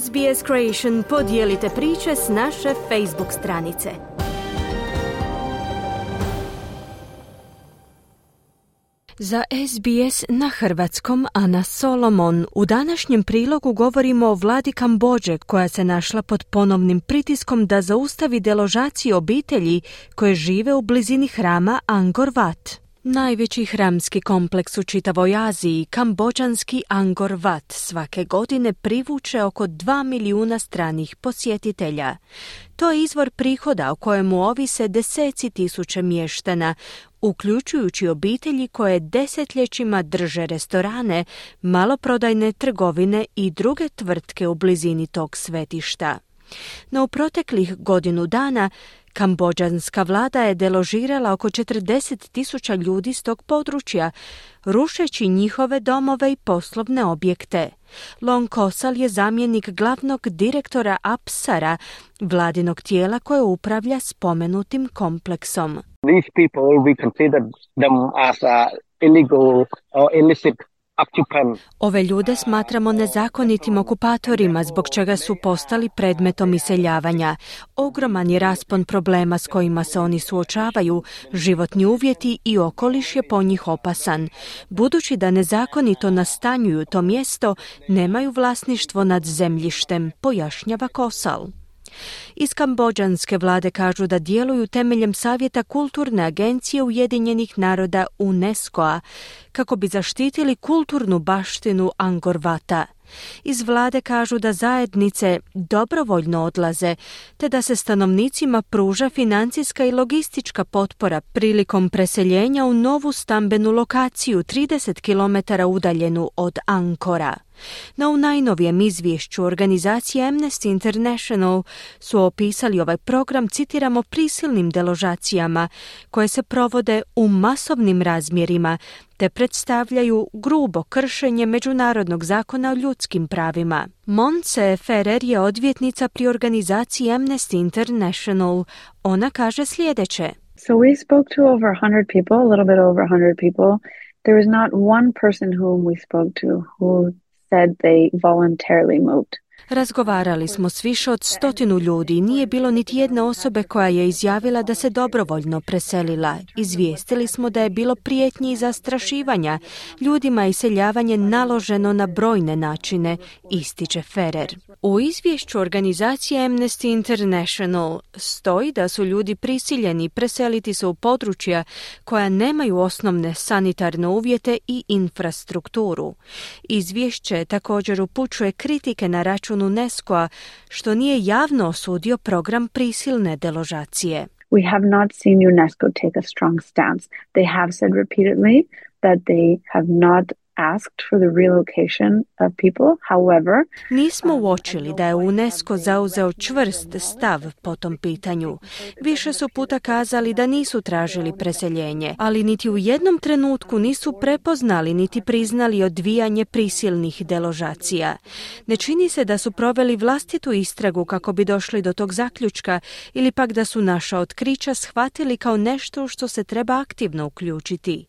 SBS Creation podijelite priče s naše Facebook stranice. Za SBS na hrvatskom Ana Solomon u današnjem prilogu govorimo o vladi Kambođe koja se našla pod ponovnim pritiskom da zaustavi deložaciju obitelji koje žive u blizini hrama Angkor Wat. Najveći hramski kompleks u čitavoj Aziji, kambođanski Angkor Wat, svake godine privuče oko 2 milijuna stranih posjetitelja. To je izvor prihoda o kojemu ovise deseci tisuća mještana, uključujući obitelji koje desetljećima drže restorane, maloprodajne trgovine i druge tvrtke u blizini tog svetišta. No u proteklih godinu dana Kambođanska vlada je deložirala oko 40 tisuća ljudi s tog područja, rušeći njihove domove i poslovne objekte. Long Kosal je zamjenik glavnog direktora Apsara, vladinog tijela koje upravlja spomenutim kompleksom. These people, we consider them as illegal or illicit Ove ljude smatramo nezakonitim okupatorima zbog čega su postali predmetom iseljavanja. Ogroman je raspon problema s kojima se oni suočavaju, životni uvjeti i okoliš je po njih opasan. Budući da nezakonito nastanjuju to mjesto, nemaju vlasništvo nad zemljištem, pojašnjava Kosal. Iz kambođanske vlade kažu da djeluju temeljem savjeta kulturne agencije Ujedinjenih naroda UNESCO-a kako bi zaštitili kulturnu baštinu Angorvata. Iz vlade kažu da zajednice dobrovoljno odlaze, te da se stanovnicima pruža financijska i logistička potpora prilikom preseljenja u novu stambenu lokaciju 30 km udaljenu od Ankora. No u najnovijem izvješću organizacije Amnesty International su opisali ovaj program, citiramo, prisilnim deložacijama koje se provode u masovnim razmjerima te predstavljaju grubo kršenje međunarodnog zakona o ljudskim pravima. Monse Ferrer je odvjetnica pri organizaciji Amnesty International. Ona kaže sljedeće. So we spoke to over 100 people, a little bit over 100 people. There was not one person whom we spoke to who said they voluntarily moved. Razgovarali smo s više od stotinu ljudi nije bilo niti jedne osobe koja je izjavila da se dobrovoljno preselila. Izvijestili smo da je bilo prijetnji i zastrašivanja. Ljudima je iseljavanje naloženo na brojne načine, ističe Ferrer. U izvješću organizacije Amnesty International stoji da su ljudi prisiljeni preseliti se u područja koja nemaju osnovne sanitarne uvjete i infrastrukturu. Izvješće također upućuje kritike na račun UNESCO-a što nije javno osudio program prisilne deložacije. We have not seen UNESCO take a strong stance. They have said repeatedly that they have not asked for the relocation of people. However, nismo uočili da je UNESCO zauzeo čvrst stav po tom pitanju. Više su puta kazali da nisu tražili preseljenje, ali niti u jednom trenutku nisu prepoznali niti priznali odvijanje prisilnih deložacija. Ne čini se da su proveli vlastitu istragu kako bi došli do tog zaključka ili pak da su naša otkrića shvatili kao nešto što se treba aktivno uključiti.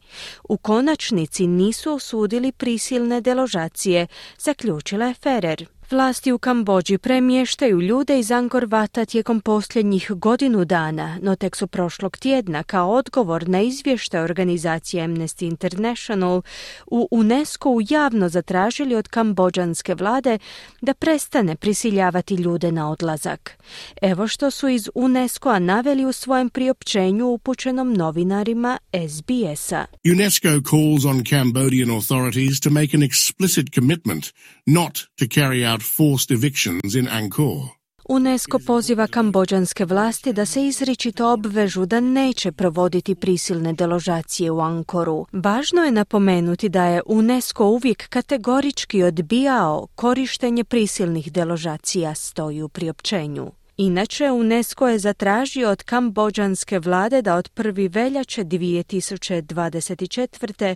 U konačnici nisu osudili ili prisilne deložacije, zaključila je Ferrer. Vlasti u Kambođi premještaju ljude iz Angkor Vata tijekom posljednjih godinu dana, no tek su prošlog tjedna kao odgovor na izvještaj organizacije Amnesty International u UNESCO javno zatražili od kambođanske vlade da prestane prisiljavati ljude na odlazak. Evo što su iz UNESCO-a naveli u svojem priopćenju upućenom novinarima SBS-a. UNESCO calls on Cambodian authorities to make an explicit commitment not to carry out forced evictions in Angkor. UNESCO poziva kambođanske vlasti da se izričito obvežu da neće provoditi prisilne deložacije u Ankoru. Važno je napomenuti da je UNESCO uvijek kategorički odbijao korištenje prisilnih deložacija, stoji u priopćenju. Inače, UNESCO je zatražio od kambođanske vlade da od 1. veljače 2024.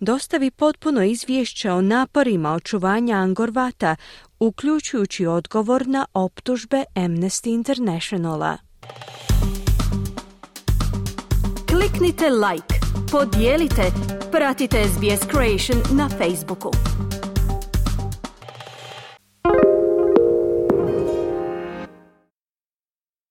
dostavi potpuno izvješće o naporima očuvanja Angorvata, uključujući odgovor na optužbe Amnesty Internationala. Kliknite like, podijelite, pratite SBS Creation na Facebooku.